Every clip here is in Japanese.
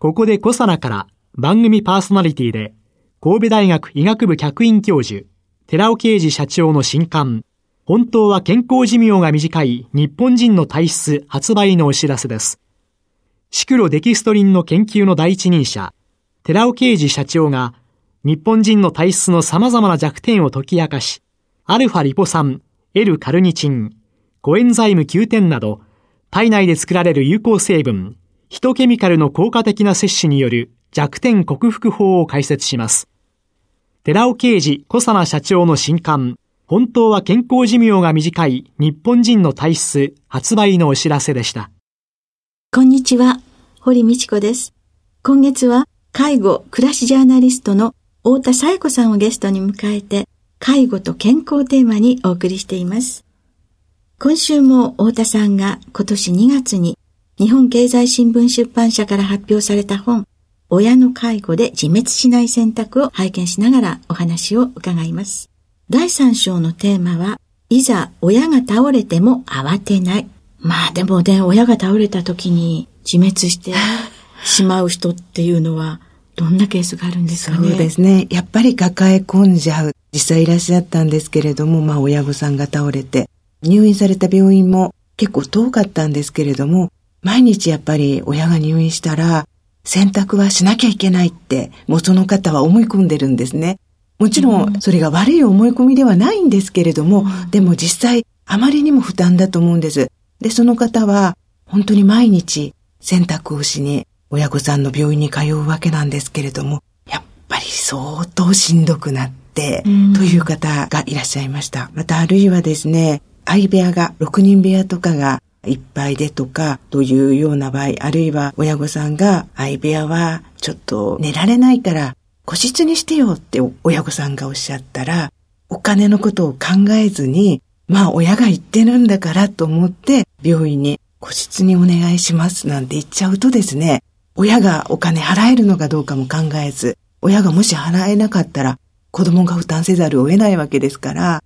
ここでコサナから番組パーソナリティで神戸大学医学部客員教授寺尾啓二社長の新刊本当は健康寿命が短い日本人の体質発売のお知らせです。シクロデキストリンの研究の第一人者、寺尾啓二社長が日本人の体質の様々な弱点を解き明かし、アルファリポ酸、L カルニチン、コエンザイム9点など、体内で作られる有効成分、ヒトケミカルの効果的な摂取による弱点克服法を解説します。寺尾啓二小佐奈社長の新刊、本当は健康寿命が短い日本人の体質発売のお知らせでした。こんにちは、堀道子です。今月は介護暮らしジャーナリストの太田紗子さんをゲストに迎えて、介護と健康テーマにお送りしています。今週も太田さんが今年2月に日本経済新聞出版社から発表された本、親の介護で自滅しない選択を拝見しながらお話を伺います。第3章のテーマは、いざ親が倒れても慌てない。まあでもね、親が倒れた時に自滅してしまう人っていうのは、どんなケースがあるんですかね？そうですね。やっぱり抱え込んじゃう。実際いらっしゃったんですけれども、まあ親御さんが倒れて、入院された病院も結構遠かったんですけれども、毎日やっぱり親が入院したら、選択はしなきゃいけないって、もうその方は思い込んでるんですね。もちろん、それが悪い思い込みではないんですけれども、うん、でも実際、あまりにも負担だと思うんです。で、その方は、本当に毎日選択をしに親御さんの病院に通うわけなんですけれども、やっぱり相当しんどくなって、という方がいらっしゃいました。またあるいはですね、相部屋が、6人部屋とかがいっぱいでとか、というような場合、あるいは親御さんが、相部屋はちょっと寝られないから、個室にしてよって親御さんがおっしゃったら、お金のことを考えずに、まあ親が言ってるんだからと思って、病院に個室にお願いしますなんて言っちゃうとですね、親がお金払えるのかどうかも考えず、親がもし払えなかったら子供が負担せざるを得ないわけですから、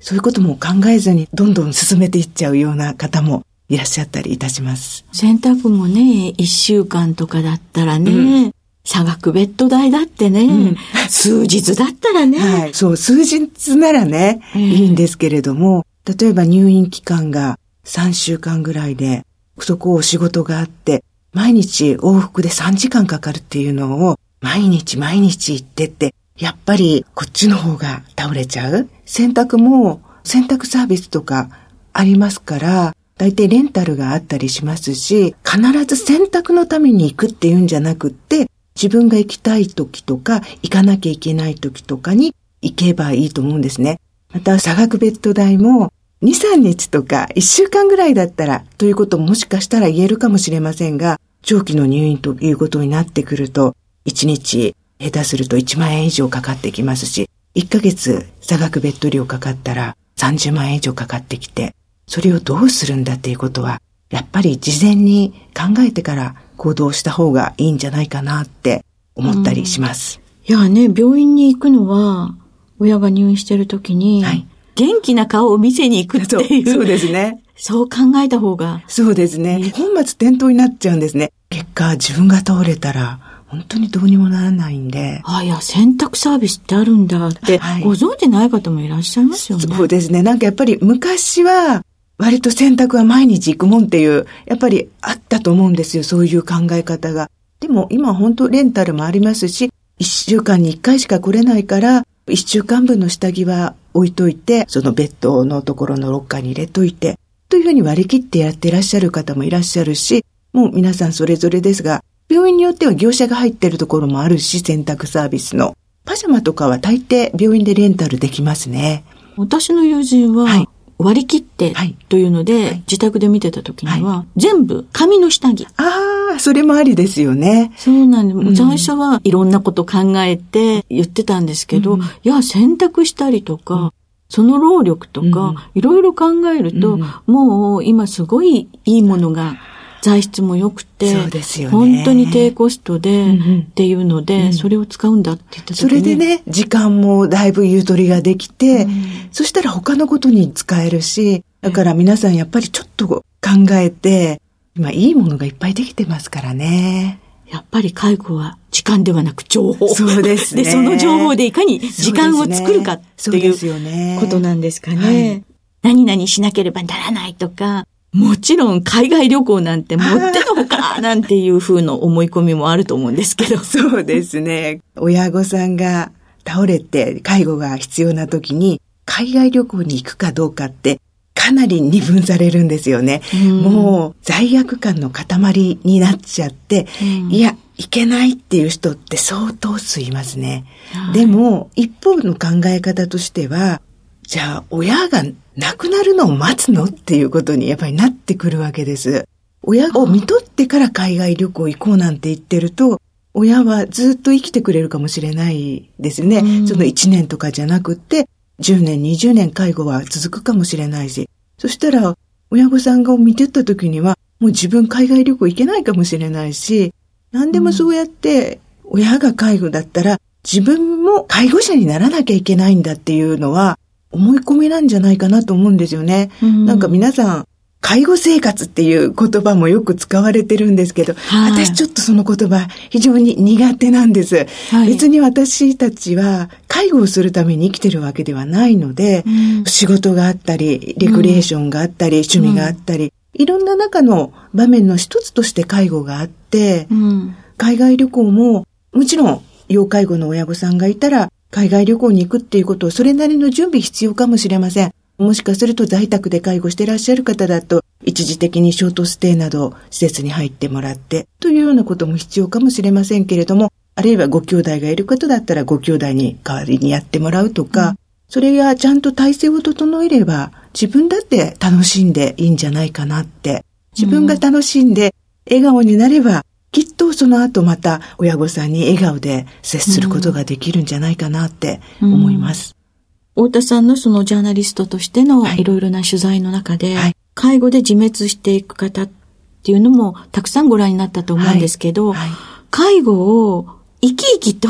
そういうことも考えずにどんどん進めていっちゃうような方もいらっしゃったりいたします。洗濯もね、一週間とかだったらね、うん、差額ベッド代だってね、うん、数日だったらね。はい。そう、数日ならね、えー、いいんですけれども、例えば入院期間が3週間ぐらいで、そこを仕事があって、毎日往復で3時間かかるっていうのを、毎日毎日行ってって、やっぱりこっちの方が倒れちゃう。洗濯も洗濯サービスとかありますから、大体レンタルがあったりしますし、必ず洗濯のために行くっていうんじゃなくって、自分が行きたい時とか、行かなきゃいけない時とかに行けばいいと思うんですね。また、差額ベッド代も2、3日とか1週間ぐらいだったらということももしかしたら言えるかもしれませんが、長期の入院ということになってくると、1日下手すると1万円以上かかってきますし、1ヶ月差額ベッド料かかったら30万円以上かかってきて、それをどうするんだっていうことは、やっぱり事前に考えてから行動した方がいいんじゃないかなって思ったりします。いやね、病院に行くのは、親が入院してる時に、はい、元気な顔を見せに行くっていう。そうですね。そう考えた方が。そうですね。本末転倒になっちゃうんですね。結果、自分が倒れたら、本当にどうにもならないんで。あいや、洗濯サービスってあるんだって、はい、ご存知ない方もいらっしゃいますよね。そうですね。なんかやっぱり昔は、割と洗濯は毎日行くもんっていう、やっぱりあったと思うんですよ。そういう考え方が。でも今本当レンタルもありますし、一週間に一回しか来れないから、一週間分の下着は置いといて、そのベッドのところのロッカーに入れといて、というふうに割り切ってやってらっしゃる方もいらっしゃるし、もう皆さんそれぞれですが、病院によっては業者が入ってるところもあるし、洗濯サービスの。パジャマとかは大抵病院でレンタルできますね。私の友人は、割り切ってというので、自宅で見てた時には、全部紙の下着。ああ。あ、それもありですよね。そうなんです。うん、最初はいろんなこと考えて言ってたんですけど、うん、いや、選択したりとか、うん、その労力とか、いろいろ考えると、もう今すごいいいものが材質も良くて、そうですよね、本当に低コストで、っていうので、それを使うんだって言った時に。それでね、時間もだいぶゆとりができて、そしたら他のことに使えるし、だから皆さんやっぱりちょっと考えて、今いいものがいっぱいできてますからね。やっぱり介護は時間ではなく情報。そうですね。で、その情報でいかに時間を作るかっていうことなんですかね。ねはい、何々しなければならないとか、もちろん海外旅行なんてもってのほかなんていう風の思い込みもあると思うんですけど。そうですね。親御さんが倒れて介護が必要な時に海外旅行に行くかどうかってかなり二分されるんですよね。うん、もう罪悪感の塊になっちゃって、うん、いや、いけないっていう人って相当数いますね。はい、でも、一方の考え方としては、じゃあ親が亡くなるのを待つのっていうことにやっぱりなってくるわけです。親を見とってから海外旅行行こうなんて言ってると、親はずっと生きてくれるかもしれないですよね。うん、その1年とかじゃなくって、10年、20年介護は続くかもしれないし、そしたら、親御さんが見てった時には、もう自分海外旅行行けないかもしれないし、何でもそうやって、親が介護だったら、自分も介護者にならなきゃいけないんだっていうのは、思い込みなんじゃないかなと思うんですよね。うん、なんか皆さん、介護生活っていう言葉もよく使われてるんですけど、はい、私ちょっとその言葉非常に苦手なんです、はい、別に私たちは介護をするために生きてるわけではないので、うん、仕事があったり、レクリエーションがあったり、うん、趣味があったり、いろんな中の場面の一つとして介護があって、海外旅行ももちろん要介護の親御さんがいたら海外旅行に行くっていうことをそれなりの準備必要かもしれません。もしかすると在宅で介護していらっしゃる方だと、一時的にショートステイなど施設に入ってもらって、というようなことも必要かもしれませんけれども、あるいはご兄弟がいる方だったらご兄弟に代わりにやってもらうとか、うん、それがちゃんと体制を整えれば、自分だって楽しんでいいんじゃないかなって。自分が楽しんで笑顔になれば、きっとその後また親御さんに笑顔で接することができるんじゃないかなって思います。太田さんのそのジャーナリストとしてのいろいろな取材の中で、はい、介護で自滅していく方っていうのもたくさんご覧になったと思うんですけど、はいはい、介護を生き生きと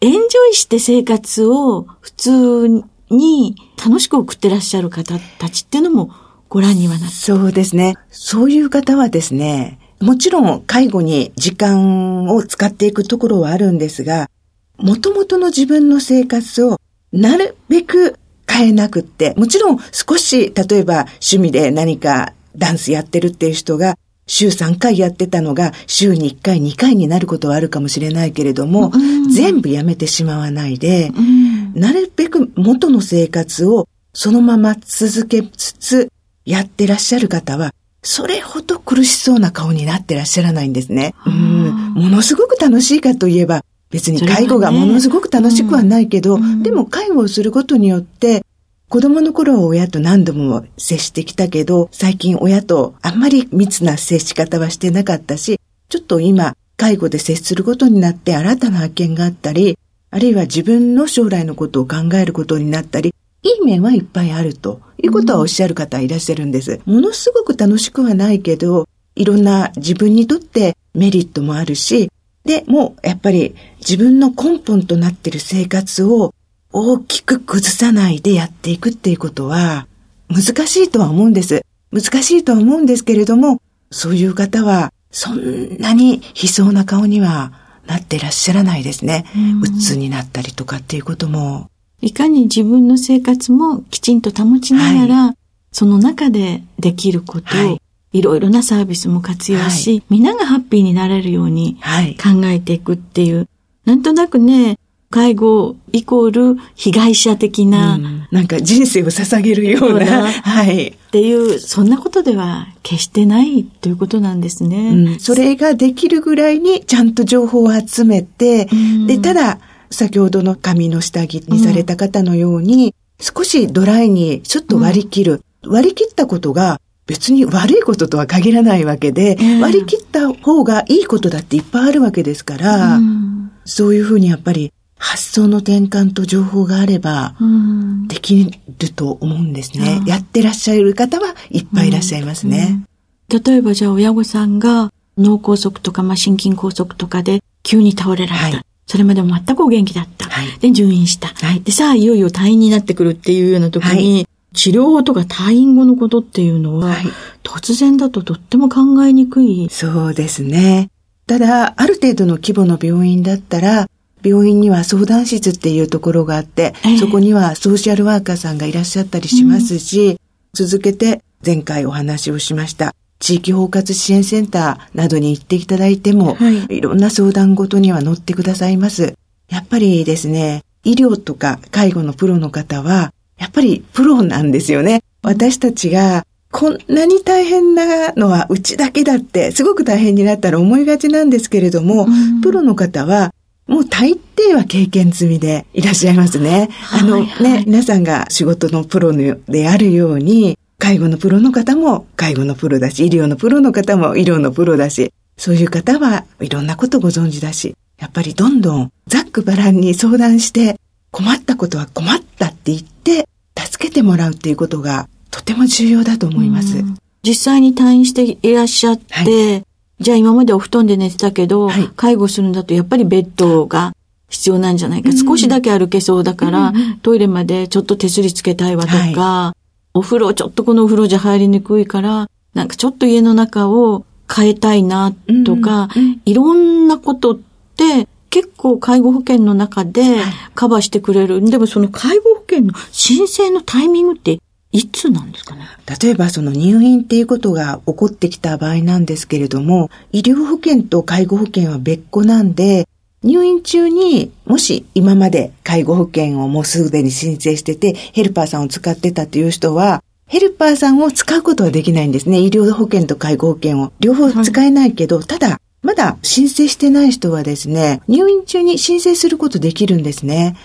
エンジョイして生活を普通に楽しく送ってらっしゃる方たちっていうのもご覧にはなった。そうですね。そういう方はですね、もちろん介護に時間を使っていくところはあるんですが、もともとの自分の生活をなるべく変えなくって、もちろん少し、例えば趣味で何かダンスやってるっていう人が、週3回やってたのが週に1回2回になることはあるかもしれないけれども、うん、全部やめてしまわないで、うん、なるべく元の生活をそのまま続けつつやってらっしゃる方は、それほど苦しそうな顔になってらっしゃらないんですね。うん、ものすごく楽しいかといえば、別に介護がものすごく楽しくはないけど、ね。うん、でも介護をすることによって、子供の頃は親と何度も接してきたけど、最近親とあんまり密な接し方はしてなかったし、ちょっと今、介護で接することになって新たな発見があったり、あるいは自分の将来のことを考えることになったり、いい面はいっぱいあるということはおっしゃる方いらっしゃるんです。ものすごく楽しくはないけど、いろんな自分にとってメリットもあるし、で、もうやっぱり自分の根本となっている生活を大きく崩さないでやっていくっていうことは難しいとは思うんです。難しいとは思うんですけれども、そういう方はそんなに悲壮な顔にはなってらっしゃらないですね。うつになったりとかっていうことも。いかに自分の生活もきちんと保ちながら、はい、その中でできることをい。ろいろなサービスも活用し、はい、みんながハッピーになれるように考えていくっていう、はい、なんとなくね、介護イコール被害者的な、うん、なんか人生を捧げるような、はい。っていう、そんなことでは決してないということなんですね。うん、それができるぐらいにちゃんと情報を集めて、うん、で、ただ、先ほどの紙の下着にされた方のように、少しドライにちょっと割り切る。割り切ったことが別に悪いこととは限らないわけで、えー、割り切った方がいいことだっていっぱいあるわけですから、うん、そういうふうにやっぱり発想の転換と情報があれば、できると思うんですね、うん。やってらっしゃる方はいっぱいいらっしゃいますね。うん、例えばじゃあ親御さんが脳梗塞とか、まあ、心筋梗塞とかで急に倒れられた。はいそれまでも全くお元気だった。はい、で、入院した、はい。で、さあ、いよいよ退院になってくるっていうような時に、はい、治療後とか退院後のことっていうのは、はい、突然だととっても考えにくい。そうですね。ただ、ある程度の規模の病院だったら、病院には相談室っていうところがあって、えー、そこにはソーシャルワーカーさんがいらっしゃったりしますし、うん、続けて前回お話をしました地域包括支援センターなどに行っていただいても、はい、いろんな相談ごとには乗ってくださいます。やっぱりですね、医療とか介護のプロの方は、やっぱりプロなんですよね。私たちがこんなに大変なのはうちだけだって、すごく大変になったら思いがちなんですけれども、うん、プロの方は、もう大抵は経験済みでいらっしゃいますね。あの、はいはい、ね、皆さんが仕事のプロであるように、介護のプロの方も介護のプロだし、医療のプロの方も医療のプロだし、そういう方はいろんなことご存知だし、やっぱりどんどんざっくばらんに相談して、困ったことは困ったって言って、助けてもらうっていうことがとても重要だと思います。実際に退院していらっしゃって、はい、じゃあ今までお布団で寝てたけど、はい、介護するんだとやっぱりベッドが必要なんじゃないか。うん、少しだけ歩けそうだから、うん、トイレまでちょっと手すりつけたいわとか、はい、お風呂、ちょっとこのお風呂じゃ入りにくいから、なんかちょっと家の中を変えたいなとか、うん、いろんなことって結構介護保険の中でカバーしてくれる。でもその介護保険の申請のタイミングっていつなんですかね？例えばその入院っていうことが起こってきた場合なんですけれども、医療保険と介護保険は別個なんで、入院中にもし今まで介護保険をもうすでに申請してて、ヘルパーさんを使ってたという人は、ヘルパーさんを使うことはできないんですね。医療保険と介護保険を両方使えないけど、はい、ただ、まだ申請してない人はですね、入院中に申請することできるんですね。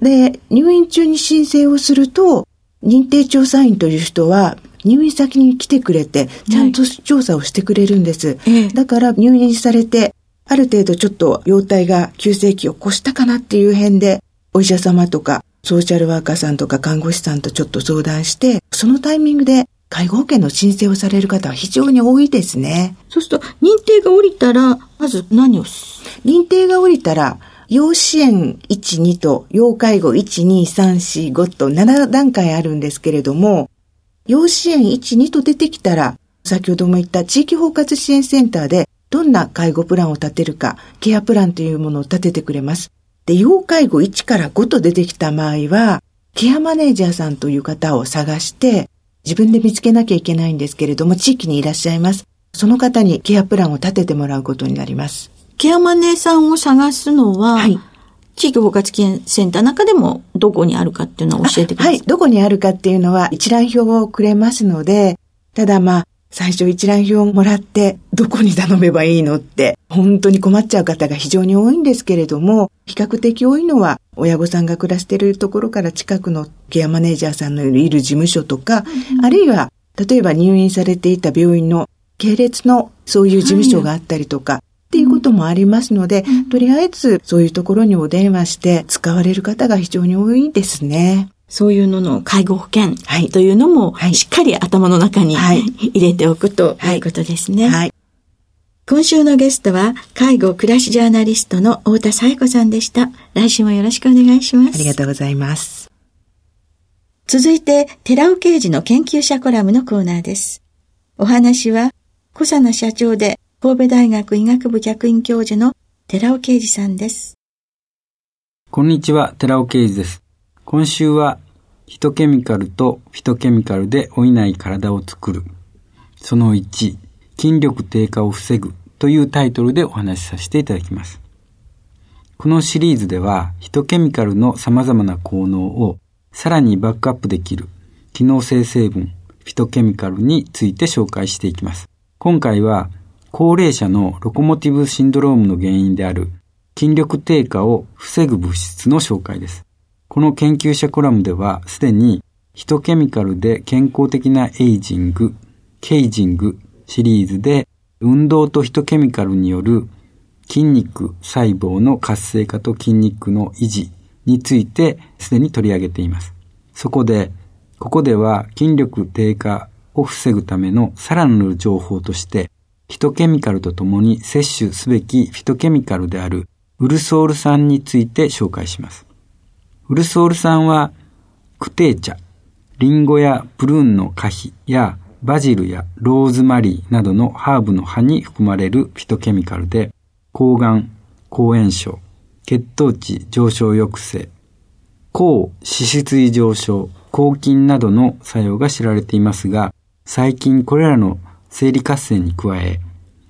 で、入院中に申請をすると、認定調査員という人は入院先に来てくれて、ちゃんと調査をしてくれるんです。はい、だから入院されて、ある程度ちょっと容体が急性期を越したかなっていう辺で、お医者様とか、ソーシャルワーカーさんとか看護師さんとちょっと相談して、そのタイミングで介護保険の申請をされる方は非常に多いですね。そうすると、認定が降りたら、まず何を認定が降りたら、要支援1、2と、要介護1、2、3、4、5と7段階あるんですけれども、要支援1、2と出てきたら、先ほども言った地域包括支援センターで、どんな介護プランを立てるか、ケアプランというものを立ててくれます。で、要介護1から5と出てきた場合は、ケアマネージャーさんという方を探して、自分で見つけなきゃいけないんですけれども、地域にいらっしゃいます。その方にケアプランを立ててもらうことになります。ケアマネーさんを探すのは、はい、地域包括支援センターの中でもどこにあるかっていうのを教えてください。はい、どこにあるかっていうのは一覧表をくれますので、ただまあ、最初一覧表をもらって、どこに頼めばいいのって、本当に困っちゃう方が非常に多いんですけれども、比較的多いのは、親御さんが暮らしているところから近くのケアマネージャーさんのいる事務所とか、うん、あるいは、例えば入院されていた病院の系列のそういう事務所があったりとか、はい、っていうこともありますので、うん、とりあえずそういうところにお電話して使われる方が非常に多いですね。そういうのの介護保険というのも、しっかり頭の中に、はい、入れておくということですね。はい、今週のゲストは、介護暮らしジャーナリストの太田紗恵子さんでした。来週もよろしくお願いします。ありがとうございます。続いて、寺尾刑事の研究者コラムのコーナーです。お話は、小佐奈社長で神戸大学医学部客員教授の寺尾啓二さんです。こんにちは、寺尾啓二です。今週はヒトケミカルとフィトケミカルで老いない体を作る。その1、筋力低下を防ぐというタイトルでお話しさせていただきます。このシリーズではヒトケミカルの様々な効能をさらにバックアップできる機能性成分フィトケミカルについて紹介していきます。今回は高齢者のロコモティブシンドロームの原因である筋力低下を防ぐ物質の紹介です。この研究者コラムでは、すでにヒトケミカルで健康的なエイジング、ケイジングシリーズで運動とヒトケミカルによる筋肉細胞の活性化と筋肉の維持についてすでに取り上げています。そこで、ここでは筋力低下を防ぐためのさらなる情報として、ヒトケミカルとともに摂取すべきフィトケミカルであるウルソール酸について紹介します。ウルソール酸は、クテー茶、リンゴやプルーンの果皮やバジルやローズマリーなどのハーブの葉に含まれるフィトケミカルで、抗がん、抗炎症、血糖値上昇抑制、抗脂質異常症、抗菌などの作用が知られていますが、最近これらの生理活性に加え、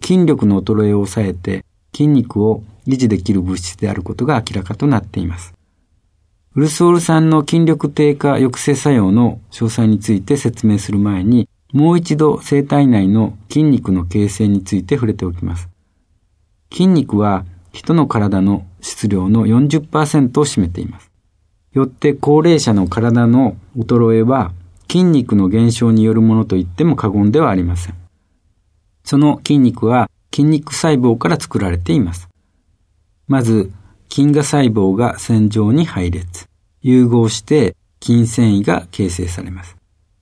筋力の衰えを抑えて筋肉を維持できる物質であることが明らかとなっています。ウルソール酸の筋力低下抑制作用の詳細について説明する前に、もう一度生体内の筋肉の形成について触れておきます。筋肉は人の体の質量の40%を占めています。よって高齢者の体の衰えは筋肉の減少によるものと言っても過言ではありません。その筋肉は筋肉細胞から作られています。まず、筋芽細胞が線状に配列、融合して筋繊維が形成されます。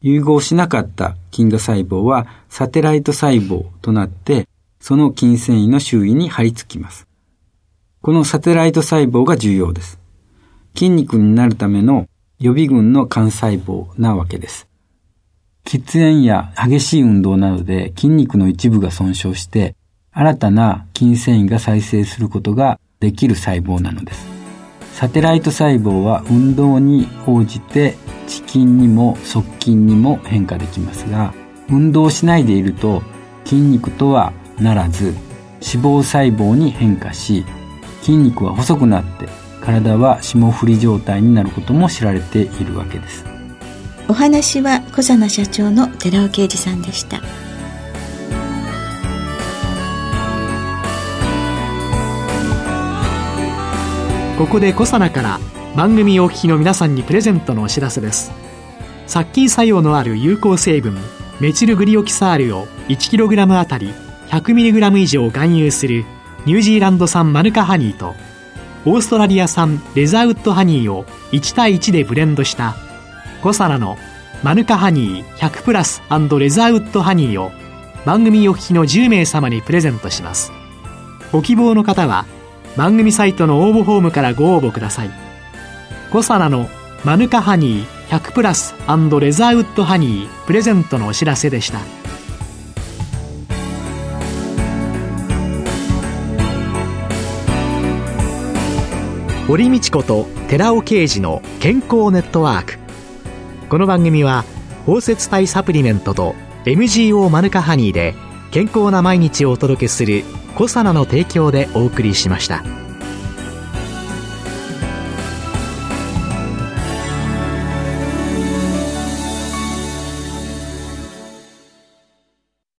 融合しなかった筋芽細胞はサテライト細胞となってその筋繊維の周囲に張り付きます。このサテライト細胞が重要です。筋肉になるための予備軍の幹細胞なわけです。喫煙や激しい運動などで筋肉の一部が損傷して、新たな筋繊維が再生することができる細胞なのです。サテライト細胞は運動に応じて遅筋にも側筋にも変化できますが、運動しないでいると筋肉とはならず脂肪細胞に変化し筋肉は細くなって体は霜降り状態になることも知られているわけですお話は小佐奈社長の寺尾啓二さんでしたここで小佐奈から番組お聞きの皆さんにプレゼントのお知らせです。殺菌作用のある有効成分メチルグリオキサールを 1kg あたり 100mg 以上含有するニュージーランド産マヌカハニーとオーストラリア産レザーウッドハニーを1対1でブレンドした5皿のマヌカハニー100プラスレザーウッドハニーを番組お聞きの10名様にプレゼントします。ご希望の方は番組サイトの応募フォームからご応募ください5皿のマヌカハニー100プラスレザーウッドハニープレゼントのお知らせでした。堀道子と寺尾啓二の健康ネットワークこの番組は包摂体サプリメントと MGO マヌカハニーで健康な毎日をお届けする「コサナの提供」でお送りしました。